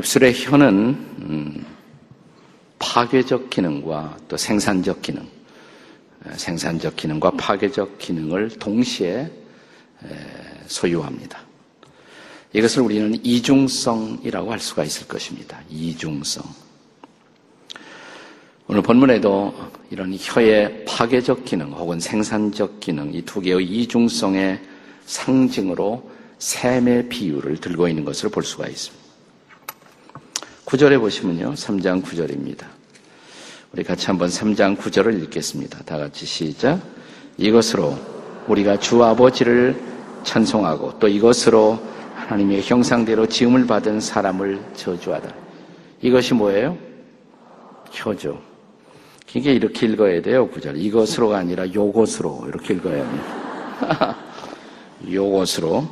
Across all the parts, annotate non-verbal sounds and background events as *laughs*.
입술의 혀는 음, 파괴적 기능과 또 생산적 기능, 생산적 기능과 파괴적 기능을 동시에 소유합니다. 이것을 우리는 이중성이라고 할 수가 있을 것입니다. 이중성. 오늘 본문에도 이런 혀의 파괴적 기능 혹은 생산적 기능 이 두 개의 이중성의 상징으로 샘의 비유를 들고 있는 것을 볼 수가 있습니다. 9절에 보시면요. 3장 9절입니다. 우리 같이 한번 3장 9절을 읽겠습니다. 다 같이 시작. 이것으로 우리가 주 아버지를 찬송하고 또 이것으로 하나님의 형상대로 지음을 받은 사람을 저주하다. 이것이 뭐예요? 혀죠. 이게 이렇게 읽어야 돼요, 구절. 이것으로가 아니라 요것으로 이렇게 읽어야 합니다. *laughs* 요것으로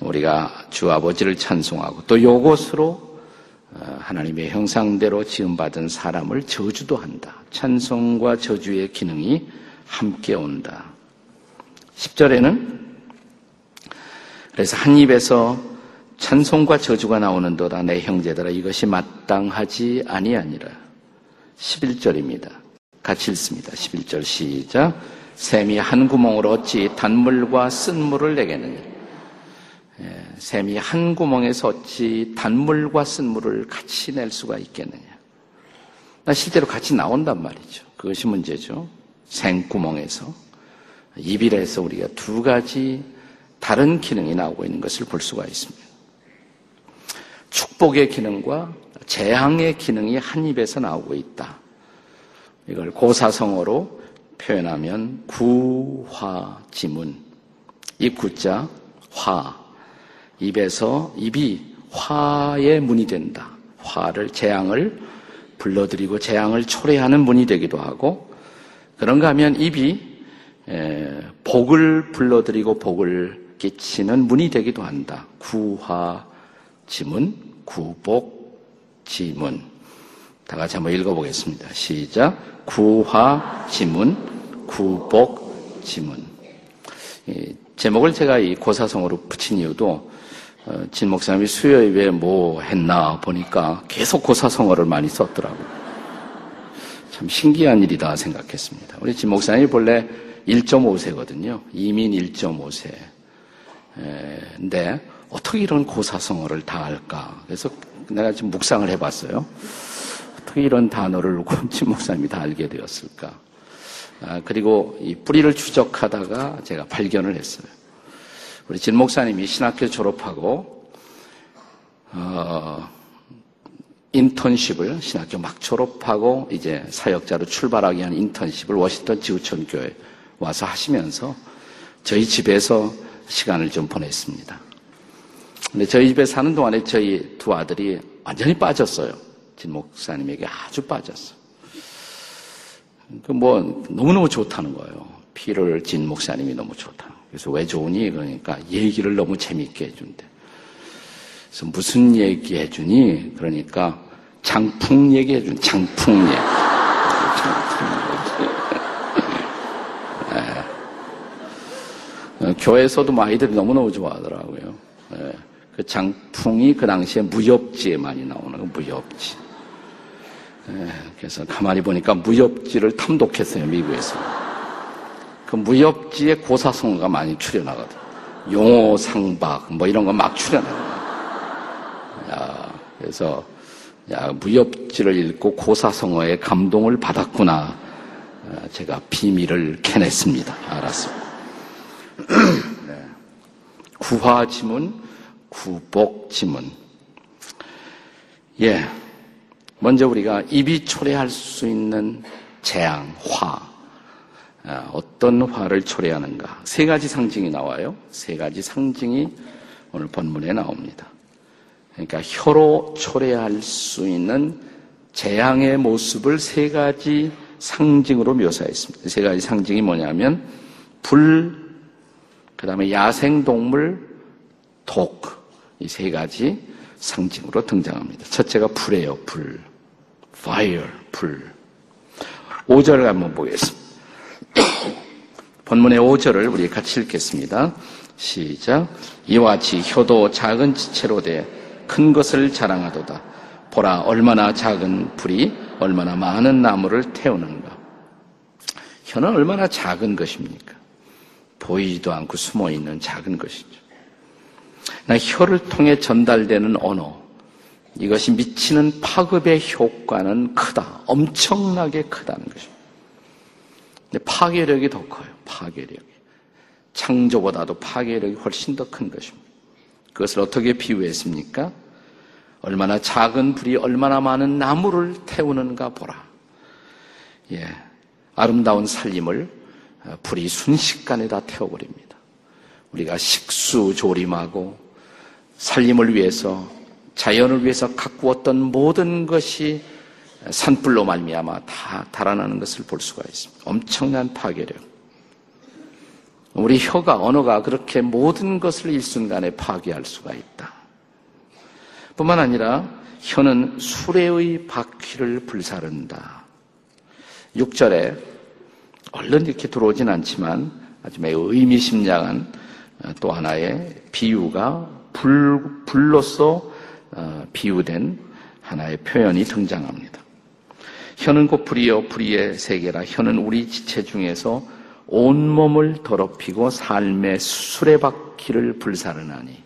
우리가 주 아버지를 찬송하고 또 요것으로 어, 하나님의 형상대로 지음받은 사람을 저주도 한다. 찬송과 저주의 기능이 함께 온다. 10절에는 그래서 한 입에서 찬송과 저주가 나오는도다 내 형제들아 이것이 마땅하지 아니하니라. 11절입니다. 같이 읽습니다. 11절 시작. 샘이 한 구멍으로 어찌 단물과 쓴물을 내겠느냐. 예, 샘이 한 구멍에서 어찌 단물과 쓴물을 같이 낼 수가 있겠느냐. 실제로 같이 나온단 말이죠. 그것이 문제죠. 생구멍에서. 입이라서 우리가 두 가지 다른 기능이 나오고 있는 것을 볼 수가 있습니다. 축복의 기능과 재앙의 기능이 한 입에서 나오고 있다. 이걸 고사성어로 표현하면 구화지문. 이 구자 화. 입에서 입이 화의 문이 된다. 화를 재앙을 불러들이고 재앙을 초래하는 문이 되기도 하고 그런가 하면 입이 복을 불러들이고 복을 끼치는 문이 되기도 한다. 구화 지문, 구복 지문. 다 같이 한번 읽어보겠습니다. 시작. 구화 지문, 구복 지문. 제목을 제가 이 고사성어로 붙인 이유도 어, 진 목사님이 수요일에 뭐 했나 보니까 계속 고사성어를 많이 썼더라고요. 참 신기한 일이다 생각했습니다. 우리 진 목사님이 본래 1.5세거든요. 이민 1.5세. 근데 어떻게 이런 고사성어를 다 할까? 그래서 내가 지금 묵상을 해봤어요. 어떻게 이런 단어를 *laughs* 곰친 목사님이 다 알게 되었을까? 아, 그리고 이 뿌리를 추적하다가 제가 발견을 했어요. 우리 진 목사님이 신학교 졸업하고 어, 인턴십을 신학교 막 졸업하고 이제 사역자로 출발하기 위한 인턴십을 워싱턴 지구촌 교회 와서 하시면서 저희 집에서 시간을 좀 보냈습니다. 근데 저희 집에 사는 동안에 저희 두 아들이 완전히 빠졌어요. 진 목사님에게 아주 빠졌어. 그뭐 너무너무 좋다는 거예요. 피를 진 목사님이 너무 좋다. 그래서 왜 좋으니? 그러니까 얘기를 너무 재미있게 해준대. 그래서 무슨 얘기 해주니? 그러니까 장풍 얘기 해준 장풍 얘기. 어, 교회에서도 뭐 아이들이 너무너무 좋아하더라고요. 예. 그 장풍이 그 당시에 무협지에 많이 나오는 거 무협지. 예. 그래서 가만히 보니까 무협지를 탐독했어요, 미국에서. 그 무협지에 고사성어가 많이 출연하거든. 용호 상박, 뭐 이런 거 막 출연해요. 야, 그래서, 야, 무협지를 읽고 고사성어에 감동을 받았구나. 어, 제가 비밀을 캐냈습니다. 알았습니다. *clears throat* 네. 구화지문, 구복지문. 예. 먼저 우리가 입이 초래할 수 있는 재앙, 화. 아, 어떤 화를 초래하는가. 세 가지 상징이 나와요. 세 가지 상징이 오늘 본문에 나옵니다. 그러니까 혀로 초래할 수 있는 재앙의 모습을 세 가지 상징으로 묘사했습니다. 세 가지 상징이 뭐냐면 불, 그 다음에 야생동물, 독. 이 세 가지 상징으로 등장합니다. 첫째가 불이에요, 불. fire, 불. 5절을 한번 보겠습니다. *coughs* 본문의 5절을 우리 같이 읽겠습니다. 시작. 이와 같이 혀도 작은 지체로 돼 큰 것을 자랑하도다. 보라, 얼마나 작은 불이 얼마나 많은 나무를 태우는가. 혀는 얼마나 작은 것입니까? 보이지도 않고 숨어 있는 작은 것이죠. 나 혀를 통해 전달되는 언어, 이것이 미치는 파급의 효과는 크다. 엄청나게 크다는 것입니다. 근데 파괴력이 더 커요. 파괴력이. 창조보다도 파괴력이 훨씬 더 큰 것입니다. 그것을 어떻게 비유했습니까? 얼마나 작은 불이 얼마나 많은 나무를 태우는가 보라. 예. 아름다운 살림을 불이 순식간에 다 태워버립니다. 우리가 식수 조림하고 살림을 위해서 자연을 위해서 가꾸었던 모든 것이 산불로 말미암아 다 달아나는 것을 볼 수가 있습니다. 엄청난 파괴력. 우리 혀가 언어가 그렇게 모든 것을 일순간에 파괴할 수가 있다. 뿐만 아니라 혀는 수레의 바퀴를 불사른다. 6절에 얼른 이렇게 들어오진 않지만 아주 매우 의미심장한 또 하나의 비유가 불, 불로서 어, 비유된 하나의 표현이 등장합니다. 혀는 곧 불이요 불이의 세계라 혀는 우리 지체 중에서 온몸을 더럽히고 삶의 수레바퀴를 불사르나니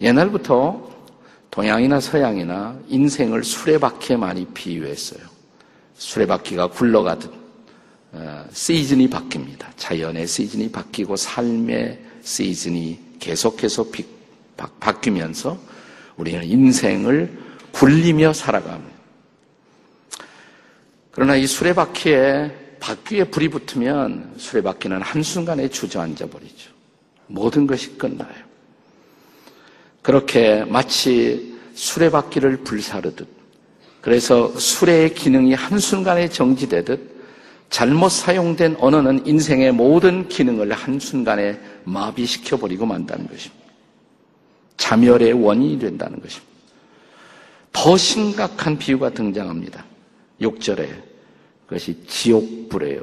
옛날부터 동양이나 서양이나 인생을 수레바퀴에 많이 비유했어요. 수레바퀴가 굴러가듯 어, 시즌이 바뀝니다. 자연의 시즌이 바뀌고 삶의 시즌이 계속해서 바뀌면서 우리는 인생을 굴리며 살아갑니다. 그러나 이 수레바퀴에 바퀴에 불이 붙으면 수레바퀴는 한순간에 주저앉아 버리죠. 모든 것이 끝나요. 그렇게 마치 수레바퀴를 불사르듯 그래서 수레의 기능이 한순간에 정지되듯 잘못 사용된 언어는 인생의 모든 기능을 한순간에 마비시켜버리고 만다는 것입니다. 자멸의 원인이 된다는 것입니다. 더 심각한 비유가 등장합니다. 6절에 그것이 지옥불이에요.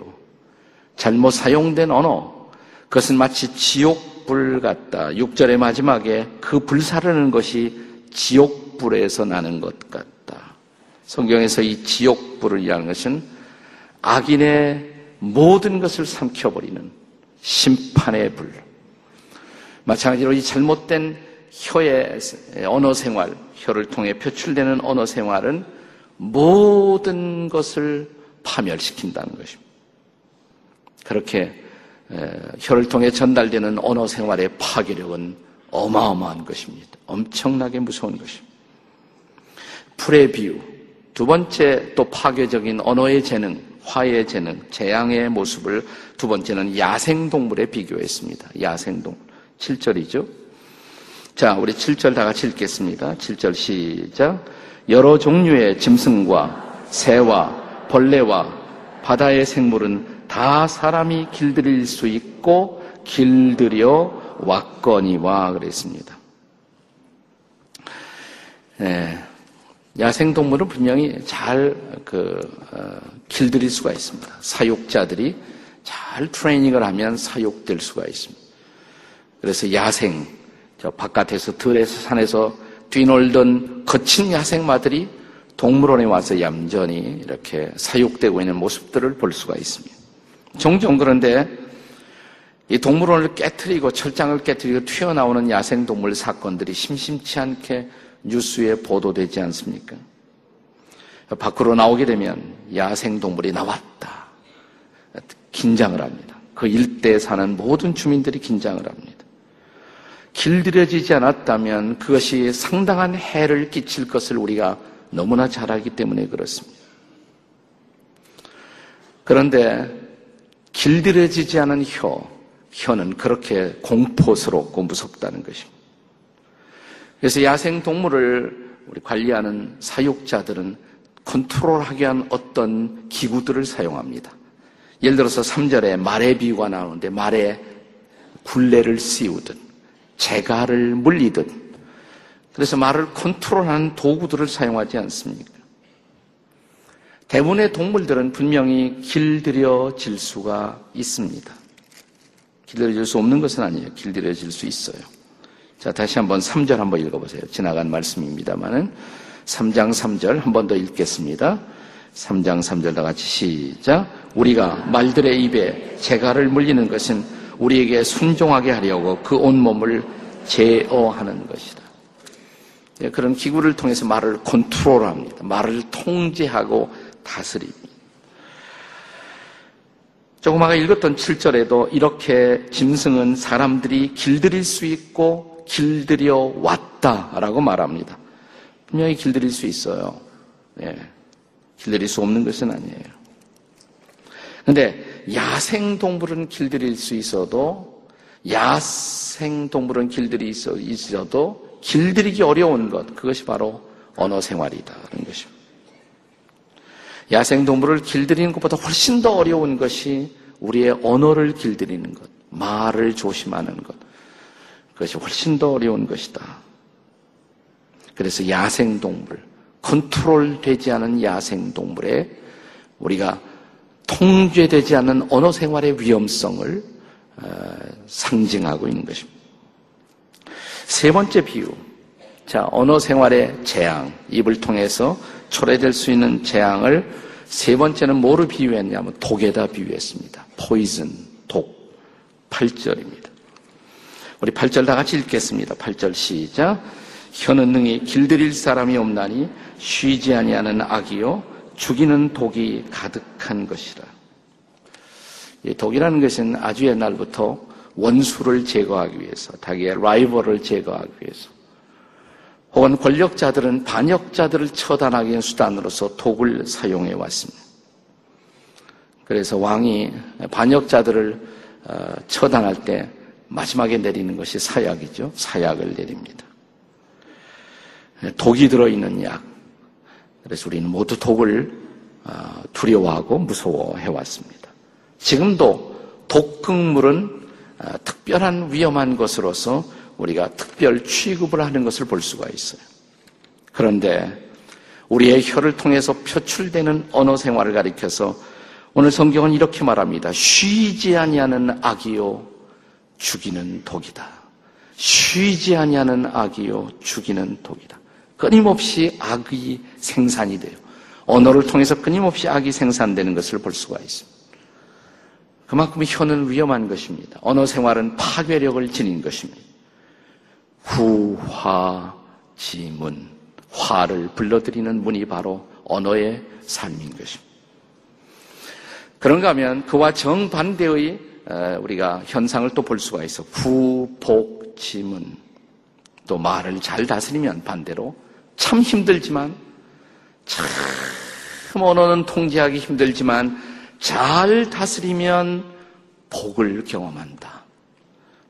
잘못 사용된 언어, 그것은 마치 지옥불 같다. 6절의 마지막에 그 불사르는 것이 지옥불에서 나는 것 같다. 성경에서 이 지옥불이라는 것은 악인의 모든 것을 삼켜버리는 심판의 불. 마찬가지로 이 잘못된 혀의 언어 생활, 혀를 통해 표출되는 언어 생활은 모든 것을 파멸시킨다는 것입니다. 그렇게 혀를 통해 전달되는 언어 생활의 파괴력은 어마어마한 것입니다. 엄청나게 무서운 것입니다. 풀의 비유, 두 번째 또 파괴적인 언어의 재능, 화의 재능, 재앙의 모습을 두 번째는 야생동물에 비교했습니다. 야생동물. 7절이죠. 자, 우리 7절 다 같이 읽겠습니다. 7절 시작. 여러 종류의 짐승과 새와 벌레와 바다의 생물은 다 사람이 길들일 수 있고 길들여 왔거니와 그랬습니다. 네, 야생 동물은 분명히 잘 그, 어, 길들일 수가 있습니다. 사육자들이 잘 트레이닝을 하면 사육될 수가 있습니다. 그래서 야생, 저 바깥에서 들에서 산에서 뛰놀던 거친 야생마들이 동물원에 와서 얌전히 이렇게 사육되고 있는 모습들을 볼 수가 있습니다. 종종 그런데 이 동물원을 깨뜨리고 철장을 깨뜨리고 튀어나오는 야생동물 사건들이 심심치 않게 뉴스에 보도되지 않습니까? 밖으로 나오게 되면 야생동물이 나왔다. 긴장을 합니다. 그 일대에 사는 모든 주민들이 긴장을 합니다. 길들여지지 않았다면 그것이 상당한 해를 끼칠 것을 우리가 너무나 잘 알기 때문에 그렇습니다. 그런데 길들여지지 않은 혀, 혀는 그렇게 공포스럽고 무섭다는 것입니다. 그래서 야생 동물을 우리 관리하는 사육자들은 컨트롤하게 한 어떤 기구들을 사용합니다. 예를 들어서 3절에 말의 비유가 나오는데 말에 굴레를 씌우듯 재갈을 물리듯 그래서 말을 컨트롤하는 도구들을 사용하지 않습니까? 대부분의 동물들은 분명히 길들여질 수가 있습니다. 길들여질 수 없는 것은 아니에요. 길들여질 수 있어요. 자, 다시 한번 3절 한번 읽어보세요. 지나간 말씀입니다만은 3장 3절 한 번 더 읽겠습니다. 3장 3절 다 같이 시작. 우리가 말들의 입에 재갈을 물리는 것은 우리에게 순종하게 하려고 그 온몸을 제어하는 것이다. 예, 그런 기구를 통해서 말을 컨트롤합니다. 말을 통제하고 다스립니다. 조금 아까 읽었던 7절에도 이렇게 짐승은 사람들이 길들일 수 있고 길들여 왔다라고 말합니다. 분명히 길들일 수 있어요. 예. 길들일 수 없는 것은 아니에요. 근데 야생 동물은 길들일 수 있어도 야생 동물은 길들이 있어 있어도 길들이기 어려운 것 그것이 바로 언어 생활이다라는 것입니다. 야생 동물을 길들이는 것보다 훨씬 더 어려운 것이 우리의 언어를 길들이는 것, 말을 조심하는 것. 그것이 훨씬 더 어려운 것이다. 그래서 야생 동물, 컨트롤 되지 않은 야생 동물에 우리가 통제되지 않는 언어 생활의 위험성을 어, 상징하고 있는 것입니다. 세 번째 비유. 자, 언어 생활의 재앙, 입을 통해서 초래될 수 있는 재앙을 세 번째는 뭐로 비유했냐면 독에다 비유했습니다. 포이즌, 독. 8절입니다. 우리 8절 다 같이 읽겠습니다. 8절 시작. 혀는 능히 길들일 사람이 없나니 쉬지 아니하는 악이요 죽이는 독이 가득한 것이라. 독이라는 것은 아주 옛날부터 원수를 제거하기 위해서, 자기의 라이벌을 제거하기 위해서, 혹은 권력자들은 반역자들을 처단하기 위한 수단으로서 독을 사용해 왔습니다. 그래서 왕이 반역자들을 어, 처단할 때 마지막에 내리는 것이 사약이죠. 사약을 내립니다. 독이 들어있는 약. 그래서 우리는 모두 독을 어, 두려워하고 무서워해 왔습니다. 지금도 독극물은 어, 특별한 위험한 것으로서 우리가 특별 취급을 하는 것을 볼 수가 있어요. 그런데 우리의 혀를 통해서 표출되는 언어 생활을 가리켜서 오늘 성경은 이렇게 말합니다. 쉬지 아니하는 악이요 죽이는 독이다. 쉬지 아니하는 악이요 죽이는 독이다. 끊임없이 악이 생산이 돼요. 언어를 통해서 끊임없이 악이 생산되는 것을 볼 수가 있습니다. 그만큼 혀는 위험한 것입니다. 언어 생활은 파괴력을 지닌 것입니다. 후화지문, 화를 불러들이는 문이 바로 언어의 삶인 것입니다. 그런가 하면 그와 정반대의 우리가 현상을 또 볼 수가 있어. 후복지문. 또 말을 잘 다스리면 반대로 참 힘들지만 참 언어는 통제하기 힘들지만 잘 다스리면 복을 경험한다.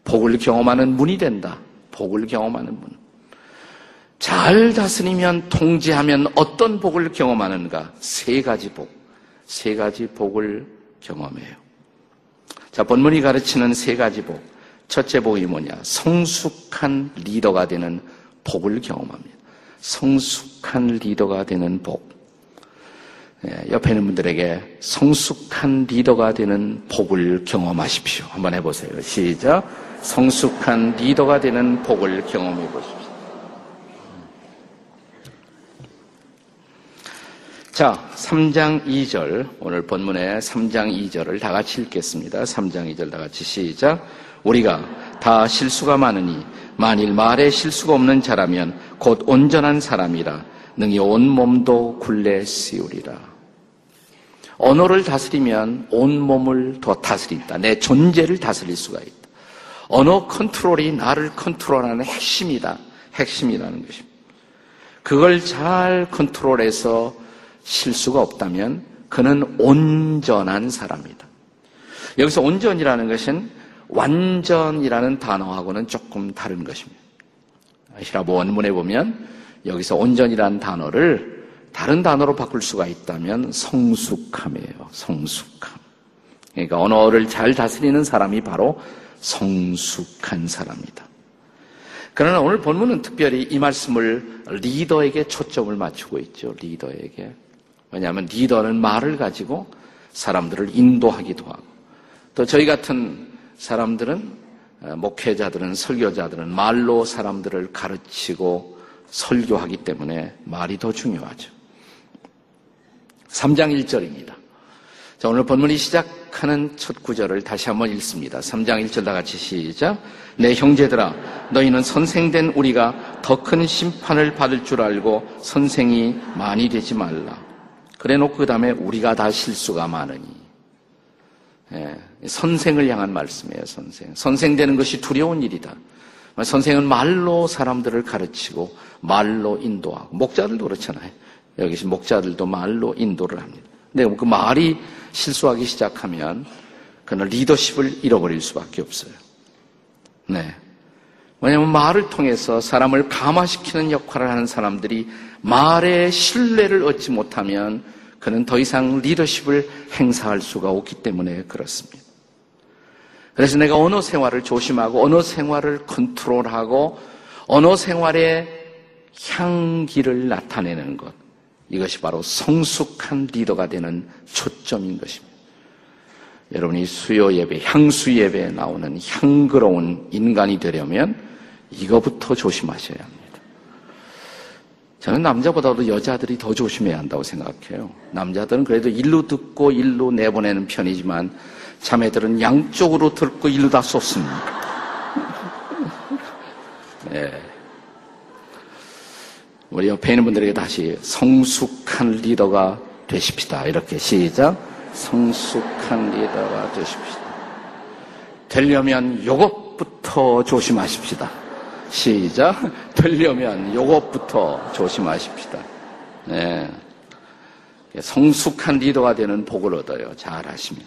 복을 경험하는 문이 된다. 복을 경험하는 문. 잘 다스리면 통제하면 어떤 복을 경험하는가? 세 가지 복. 세 가지 복을 경험해요. 자, 본문이 가르치는 세 가지 복. 첫째 복이 뭐냐? 성숙한 리더가 되는 복을 경험합니다. 성숙한 리더가 되는 복. 예, 옆에 있는 분들에게 성숙한 리더가 되는 복을 경험하십시오. 한번 해보세요. 시작. 성숙한 리더가 되는 복을 경험해 보십시오. 자, 3장 2절. 오늘 본문의 3장 2절을 다 같이 읽겠습니다. 3장 2절 다 같이 시작. 우리가 다 실수가 많으니 만일 말에 실수가 없는 자라면 곧 온전한 사람이라 능히 온 몸도 굴레 씌우리라. 언어를 다스리면 온 몸을 더 다스린다. 내 존재를 다스릴 수가 있다. 언어 컨트롤이 나를 컨트롤하는 핵심이다. 핵심이라는 것입니다. 그걸 잘 컨트롤해서 실수가 없다면 그는 온전한 사람이다. 여기서 온전이라는 것은 완전이라는 단어하고는 조금 다른 것입니다. 히라보 원문에 보면 여기서 온전이라는 단어를 다른 단어로 바꿀 수가 있다면 성숙함이에요. 성숙함. 그러니까 언어를 잘 다스리는 사람이 바로 성숙한 사람이다. 그러나 오늘 본문은 특별히 이 말씀을 리더에게 초점을 맞추고 있죠. 리더에게. 왜냐하면 리더는 말을 가지고 사람들을 인도하기도 하고 또 저희 같은 사람들은 어, 목회자들은 설교자들은 말로 사람들을 가르치고 설교하기 때문에 말이 더 중요하죠. 3장 1절입니다. 자, 오늘 본문이 시작하는 첫 구절을 다시 한번 읽습니다. 3장 1절 다 같이 시작. 내 형제들아, 너희는 선생된 우리가 더 큰 심판을 받을 줄 알고 선생이 많이 되지 말라. 그래 놓고 그 다음에 우리가 다 실수가 많으니. 예, 선생을 향한 말씀이에요, 선생. 선생되는 것이 두려운 일이다. 선생은 말로 사람들을 가르치고 말로 인도하고 목자들도 그렇잖아요. 여기 목자들도 말로 인도를 합니다. 근데 그 말이 실수하기 시작하면 그는 리더십을 잃어버릴 수밖에 없어요. 네. 왜냐하면 말을 통해서 사람을 감화시키는 역할을 하는 사람들이 말의 신뢰를 얻지 못하면 그는 더 이상 리더십을 행사할 수가 없기 때문에 그렇습니다. 그래서 내가 언어 생활을 조심하고 언어 생활을 컨트롤하고 언어 생활의 향기를 나타내는 것. 이것이 바로 성숙한 리더가 되는 초점인 것입니다. 여러분이 수요 예배, 향수 예배에 나오는 향그러운 인간이 되려면 이거부터 조심하셔야 합니다. 저는 남자보다도 여자들이 더 조심해야 한다고 생각해요. 남자들은 그래도 일로 듣고 일로 내보내는 편이지만 자매들은 양쪽으로 듣고 일로 다 쏟습니다. *laughs* 네. 우리 옆에 있는 분들에게 다시 성숙한 리더가 되십시다. 이렇게 시작. 성숙한 리더가 되십시다. 되려면 요것부터 조심하십시다. 시작. *laughs* 되려면 요것부터 조심하십시다. 네. 성숙한 리더가 되는 복을 얻어요. 잘 하시면.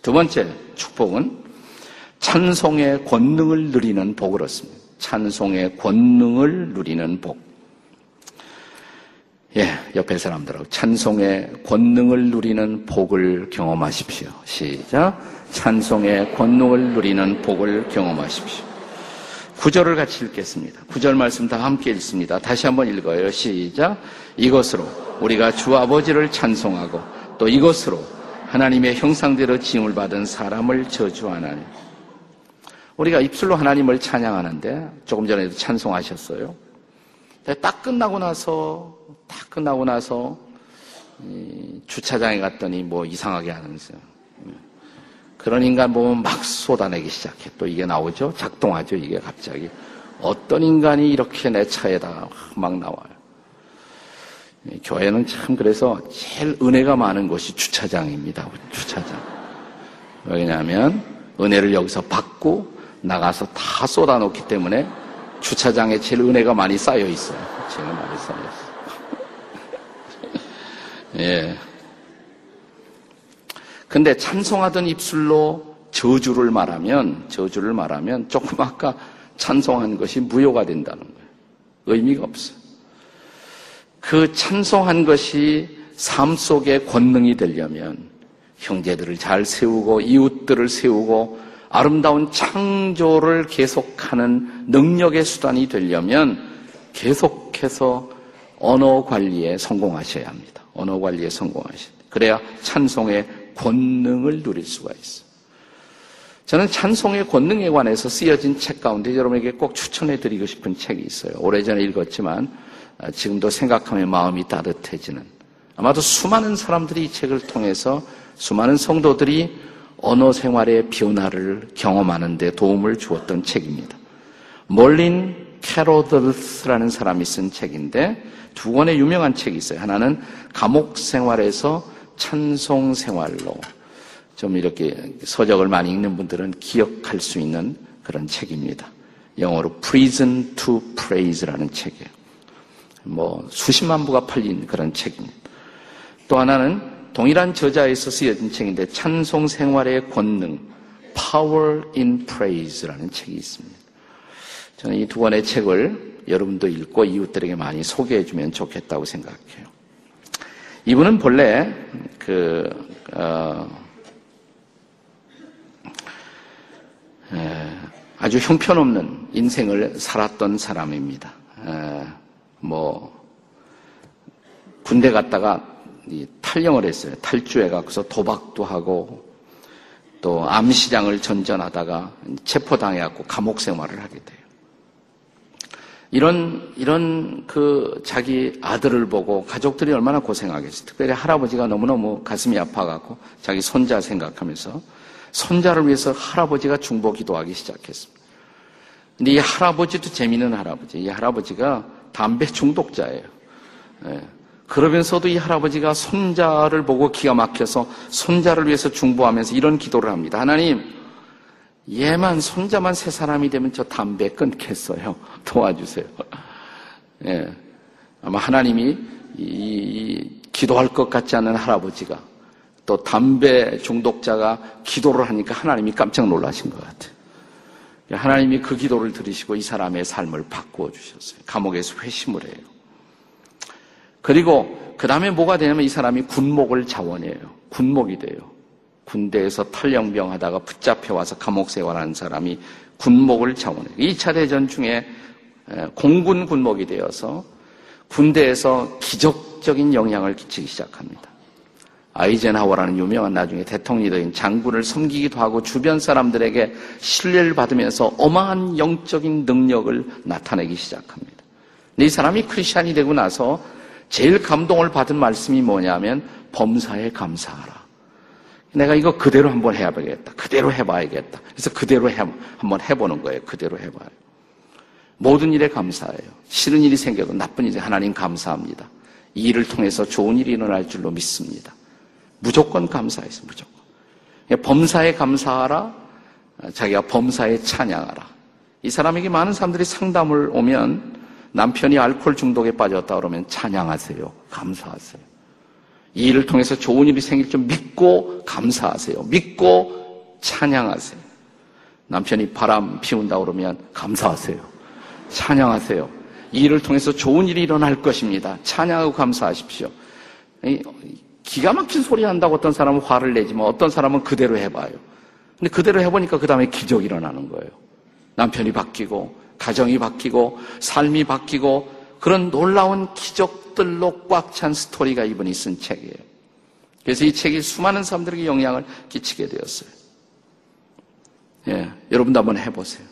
두 번째 축복은 찬송의 권능을 누리는 복을 얻습니다. 찬송의 권능을 누리는 복. 예, 옆에 사람들하고 찬송의 권능을 누리는 복을 경험하십시오. 시작. 찬송의 권능을 누리는 복을 경험하십시오. 구절을 같이 읽겠습니다. 구절 말씀 다 함께 읽습니다. 다시 한번 읽어요. 시작. 이것으로 우리가 주 아버지를 찬송하고 또 이것으로 하나님의 형상대로 지음을 받은 사람을 저주하나니. 우리가 입술로 하나님을 찬양하는데 조금 전에도 찬송하셨어요. 딱 끝나고 나서 다 끝나고 나서 주차장에 갔더니 뭐 이상하게 하면서요. 그런 인간 보면 막 쏟아내기 시작해. 또 이게 나오죠? 작동하죠, 이게 갑자기. 어떤 인간이 이렇게 내 차에다 막 나와요. 교회는 참 그래서 제일 은혜가 많은 곳이 주차장입니다. 주차장. 왜냐하면 은혜를 여기서 받고 나가서 다 쏟아놓기 때문에 주차장에 제일 은혜가 많이 쌓여 있어요. 제일 많이 쌓여 있어요. 예. 근데 찬송하던 입술로 저주를 말하면, 저주를 말하면 조금 아까 찬송한 것이 무효가 된다는 거예요. 의미가 없어요. 그 찬송한 것이 삶 속의 권능이 되려면 형제들을 잘 세우고 이웃들을 세우고 아름다운 창조를 계속하는 능력의 수단이 되려면 계속해서 언어 관리에 성공하셔야 합니다. 언어 관리에 돼요. 그래야 찬송의 권능을 누릴 수가 있어요. 저는 찬송의 권능에 관해서 쓰여진 책 가운데 여러분에게 꼭 추천해 드리고 싶은 책이 있어요. 오래전에 읽었지만 아, 지금도 생각하면 마음이 따뜻해지는 아마도 수많은 사람들이 이 책을 통해서 수많은 성도들이 언어 생활의 변화를 경험하는 데 도움을 주었던 책입니다. 몰린 캐로들스라는 사람이 쓴 책인데 두 권의 유명한 책이 있어요. 하나는 감옥 생활에서 찬송 생활로 좀 이렇게 서적을 많이 읽는 분들은 기억할 수 있는 그런 책입니다. 영어로 Prison to Praise라는 책이에요. 뭐 수십만 부가 팔린 그런 책입니다. 또 하나는 동일한 저자에서 쓰여진 책인데 찬송 생활의 권능 Power in Praise라는 책이 있습니다. 저는 이 두 권의 책을 여러분도 읽고 이웃들에게 많이 소개해 주면 좋겠다고 생각해요. 이분은 본래 그 어, 에, 아주 형편없는 인생을 살았던 사람입니다. 에, 뭐 군대 갔다가 탈영을 했어요. 탈주해 갖고서 도박도 하고 또 암시장을 전전하다가 체포당해 갖고 감옥 생활을 하게 돼요. 이런, 이런 그 자기 아들을 보고 가족들이 얼마나 고생하겠어요. 특별히 할아버지가 너무너무 가슴이 아파갖고 자기 손자 생각하면서 손자를 위해서 할아버지가 중보 기도하기 시작했습니다. 근데 이 할아버지도 재미있는 할아버지. 이 할아버지가 담배 중독자예요. 예. 그러면서도 이 할아버지가 손자를 보고 기가 막혀서 손자를 위해서 중보하면서 이런 기도를 합니다. 하나님, 얘만 손자만 세 사람이 되면 저 담배 끊겠어요. *laughs* 도와주세요. 예. 아마 하나님이 이, 이, 기도할 것 같지 않은 할아버지가 또 담배 중독자가 기도를 하니까 하나님이 깜짝 놀라신 것 같아요. 하나님이 그 기도를 들으시고 이 사람의 삶을 바꾸어 주셨어요. 감옥에서 회심을 해요. 그리고 그 다음에 뭐가 되냐면 이 사람이 군목을 자원해요. 군목이 돼요. 군대에서 탈영병 하다가 붙잡혀 와서 감옥 생활하는 사람이 군목을 자원해요. 2차 대전 중에 공군 군목이 되어서 군대에서 기적적인 영향을 끼치기 시작합니다. 아이젠하워라는 유명한 나중에 대통령이 된 장군을 섬기기도 하고 주변 사람들에게 신뢰를 받으면서 어마한 영적인 능력을 나타내기 시작합니다. 이 사람이 크리스천이 되고 나서 제일 감동을 받은 말씀이 뭐냐면 범사에 감사하라. 내가 이거 그대로 한번 해야겠다. 그대로 해봐야겠다. 그래서 그대로 해, 한번 해보는 거예요. 그대로 해봐요. 모든 일에 감사해요. 싫은 일이 생겨도 나쁜 일이 하나님 감사합니다. 이 일을 통해서 좋은 일이 일어날 줄로 믿습니다. 무조건 감사해서 무조건. 범사에 감사하라. 자기가 범사에 찬양하라. 이 사람에게 많은 사람들이 상담을 오면 남편이 알코올 중독에 빠졌다 그러면 찬양하세요. 감사하세요. 이 일을 통해서 좋은 일이 생길 줄 믿고 감사하세요. 믿고 찬양하세요. 남편이 바람 피운다 그러면 감사하세요. 찬양하세요. 이 일을 통해서 좋은 일이 일어날 것입니다. 찬양하고 감사하십시오. 기가 막힌 소리 한다고 어떤 사람은 화를 내지만 어떤 사람은 그대로 해봐요. 근데 그대로 해보니까 그 다음에 기적이 일어나는 거예요. 남편이 바뀌고, 가정이 바뀌고, 삶이 바뀌고, 그런 놀라운 기적들로 꽉 찬 스토리가 이분이 쓴 책이에요. 그래서 이 책이 수많은 사람들에게 영향을 끼치게 되었어요. 예, 여러분도 한번 해보세요.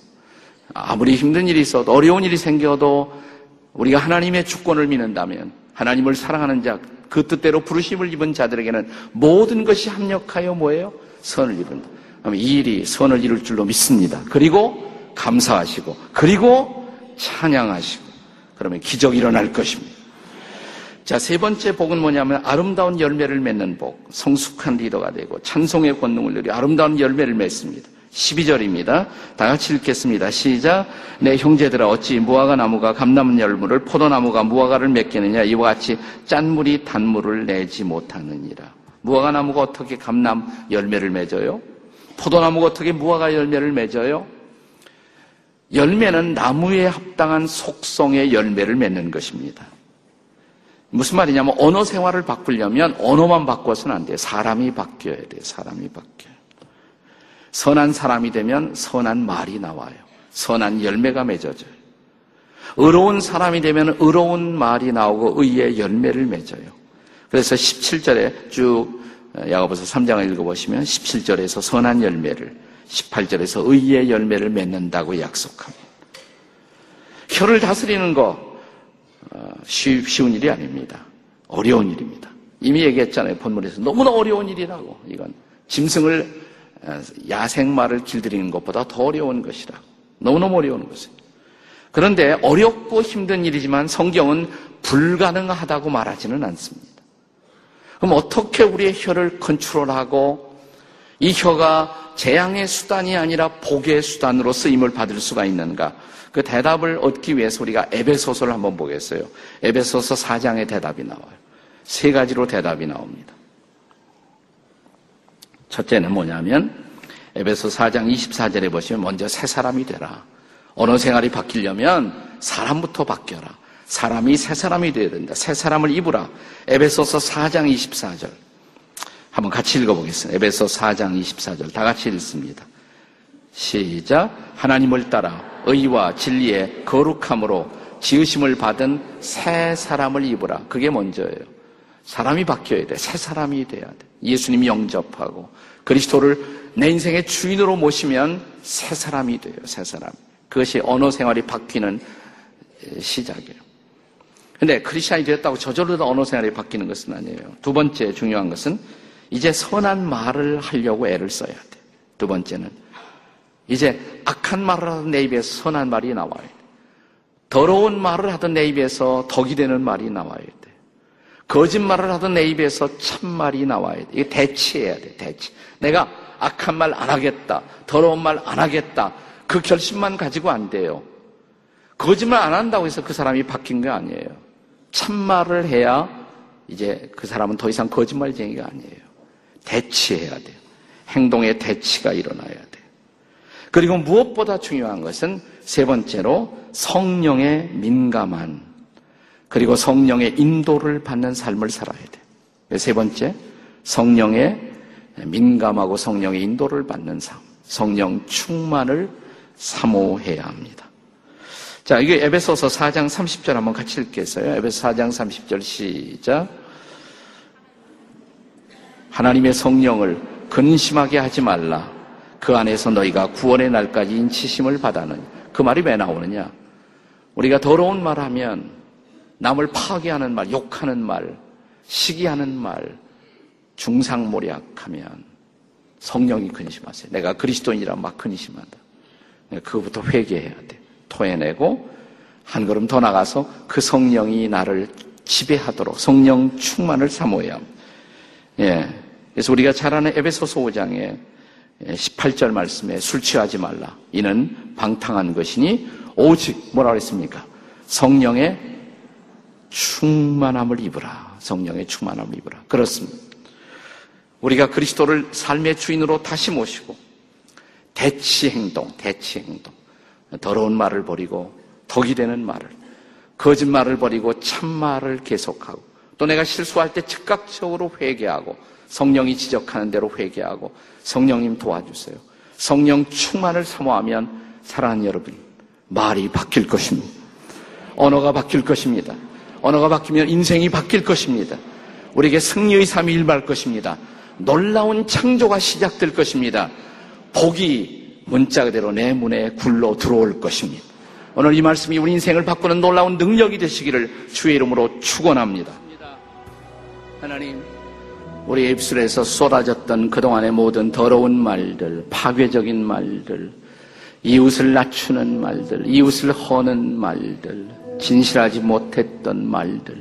아무리 힘든 일이 있어도, 어려운 일이 생겨도, 우리가 하나님의 주권을 믿는다면, 하나님을 사랑하는 자, 그 뜻대로 부르심을 입은 자들에게는 모든 것이 합력하여 뭐예요? 선을 이룬다. 이 일이 선을 이룰 줄로 믿습니다. 그리고 감사하시고, 그리고 찬양하시고, 그러면 기적이 일어날 것입니다. 자, 세 번째 복은 뭐냐면 아름다운 열매를 맺는 복, 성숙한 리더가 되고 찬송의 권능을 누리 아름다운 열매를 맺습니다. 12절입니다. 다 같이 읽겠습니다. 시작. 내 형제들아 어찌 무화과 나무가 감나무 열무를 포도나무가 무화과를 맺겠느냐 이와 같이 짠물이 단물을 내지 못하느니라. 무화과 나무가 어떻게 감남 열매를 맺어요? 포도나무가 어떻게 무화과 열매를 맺어요? 열매는 나무에 합당한 속성의 열매를 맺는 것입니다. 무슨 말이냐면 언어 생활을 바꾸려면 언어만 바꿔서는 안 돼요. 사람이 바뀌어야 돼요. 사람이 바뀌어요. 선한 사람이 되면 선한 말이 나와요. 선한 열매가 맺어져요. 의로운 사람이 되면 의로운 말이 나오고 의의 열매를 맺어요. 그래서 17절에 쭉 야고보서 3장을 읽어보시면 17절에서 선한 열매를 18절에서 의의 열매를 맺는다고 약속합니다. 혀를 다스리는 거 어, 쉬운 일이 아닙니다. 어려운 일입니다. 이미 얘기했잖아요. 본문에서 너무나 어려운 일이라고. 이건 짐승을 야생마를 길들이는 것보다 더 어려운 것이라. 너무너무 어려운 것이에요. 그런데 어렵고 힘든 일이지만 성경은 불가능하다고 말하지는 않습니다. 그럼 어떻게 우리의 혀를 컨트롤하고 이 혀가 재앙의 수단이 아니라 복의 수단으로 쓰임을 받을 수가 있는가? 그 대답을 얻기 위해서 우리가 에베소서를 한번 보겠어요. 에베소서 4장의 대답이 나와요. 세 가지로 대답이 나옵니다. 첫째는 뭐냐면 에베소 4장 24절에 보시면 먼저 새 사람이 되라. 언어 생활이 바뀌려면 사람부터 바뀌어라. 사람이 새 사람이 되어야 된다. 새 사람을 입으라. 에베소서 4장 24절. 한번 같이 읽어보겠습니다. 에베소 4장 24절. 다 같이 읽습니다. 시작. 하나님을 따라 의와 진리의 거룩함으로 지으심을 받은 새 사람을 입으라. 그게 먼저예요. 사람이 바뀌어야 돼. 새 사람이 돼야 돼. 예수님 영접하고 그리스도를 내 인생의 주인으로 모시면 새 사람이 돼요, 새 사람. 그것이 언어 생활이 바뀌는 시작이에요. 근데 크리스천이 되었다고 저절로 언어 생활이 바뀌는 것은 아니에요. 두 번째 중요한 것은 이제 선한 말을 하려고 애를 써야 돼. 두 번째는 이제 악한 말을 하던 내 입에서 선한 말이 나와야 돼. 더러운 말을 하던 내 입에서 덕이 되는 말이 나와야 돼. 거짓말을 하던 내 입에서 참말이 나와야 돼. 이게 대치해야 돼, 대치. 내가 악한 말 안 하겠다. 더러운 말 안 하겠다. 그 결심만 가지고 안 돼요. 거짓말 안 한다고 해서 그 사람이 바뀐 게 아니에요. 참말을 해야 이제 그 사람은 더 이상 거짓말쟁이가 아니에요. 대치해야 돼요. 행동의 대치가 일어나야 돼요. 그리고 무엇보다 중요한 것은 세 번째로 성령의 민감한 그리고 성령의 인도를 받는 삶을 살아야 돼요. 세 번째, 성령의 민감하고 성령의 인도를 받는 삶. 성령 충만을 사모해야 합니다. 자, 이게 에베소서 4장 30절 한번 같이 읽겠어요. 에베소 4장 30절 시작. 하나님의 성령을 근심하게 하지 말라. 그 안에서 너희가 구원의 날까지 인치심을 받아는 그 말이 왜 나오느냐? 우리가 더러운 말 하면 남을 파괴하는 말, 욕하는 말, 시기하는 말, 중상모략하면 성령이 근심하세요. 내가 그리스도인이라 막 근심한다. 그거부터 회개해야 돼. 토해내고 한 걸음 더 나가서 그 성령이 나를 지배하도록 성령 충만을 사모해야 합니다. 예. 그래서 우리가 잘 아는 에베소서 5장에 18절 말씀에 술 취하지 말라. 이는 방탕한 것이니 오직 뭐라 그랬습니까? 성령의 충만함을 입으라. 성령의 충만함을 입으라. 그렇습니다. 우리가 그리스도를 삶의 주인으로 다시 모시고 대치 행동, 대치 행동. 더러운 말을 버리고 덕이 되는 말을, 거짓말을 버리고 참말을 계속하고 또 내가 실수할 때 즉각적으로 회개하고 성령이 지적하는 대로 회개하고 성령님 도와주세요. 성령 충만을 사모하면 사랑하는 여러분 말이 바뀔 것입니다. 언어가 바뀔 것입니다. 언어가 바뀌면 인생이 바뀔 것입니다. 우리에게 승리의 삶이 일발 것입니다. 놀라운 창조가 시작될 것입니다. 복이 문자 그대로 내 문에 굴러 들어올 것입니다. 오늘 이 말씀이 우리 인생을 바꾸는 놀라운 능력이 되시기를 주의 이름으로 축원합니다. 하나님, 우리 입술에서 쏟아졌던 그동안의 모든 더러운 말들, 파괴적인 말들, 이웃을 낮추는 말들, 이웃을 허는 말들, 진실하지 못했던 말들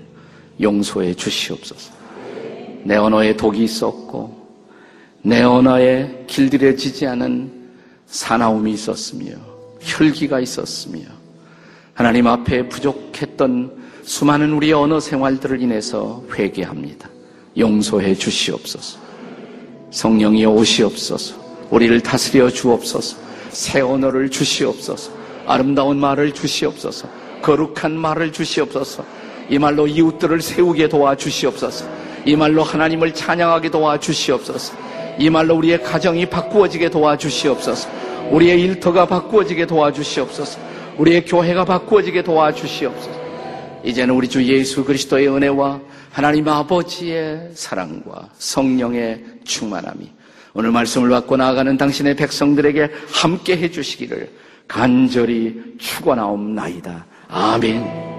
용서해 주시옵소서. 내 언어에 독이 있었고 내 언어에 길들여지지 않은 사나움이 있었으며 혈기가 있었으며 하나님 앞에 부족했던 수많은 우리의 언어 생활들을 인해서 회개합니다. 용서해 주시옵소서. 성령이 오시옵소서. 우리를 다스려 주옵소서. 새 언어를 주시옵소서. 아름다운 말을 주시옵소서. 거룩한 말을 주시옵소서. 이 말로 이웃들을 세우게 도와 주시옵소서. 이 말로 하나님을 찬양하게 도와 주시옵소서. 이 말로 우리의 가정이 바꾸어지게 도와 주시옵소서. 우리의 일터가 바꾸어지게 도와 주시옵소서. 우리의 교회가 바꾸어지게 도와 주시옵소서. 이제는 우리 주 예수 그리스도의 은혜와 하나님 아버지의 사랑과 성령의 충만함이 오늘 말씀을 받고 나아가는 당신의 백성들에게 함께 해주시기를 간절히 축원하옵나이다. 아멘.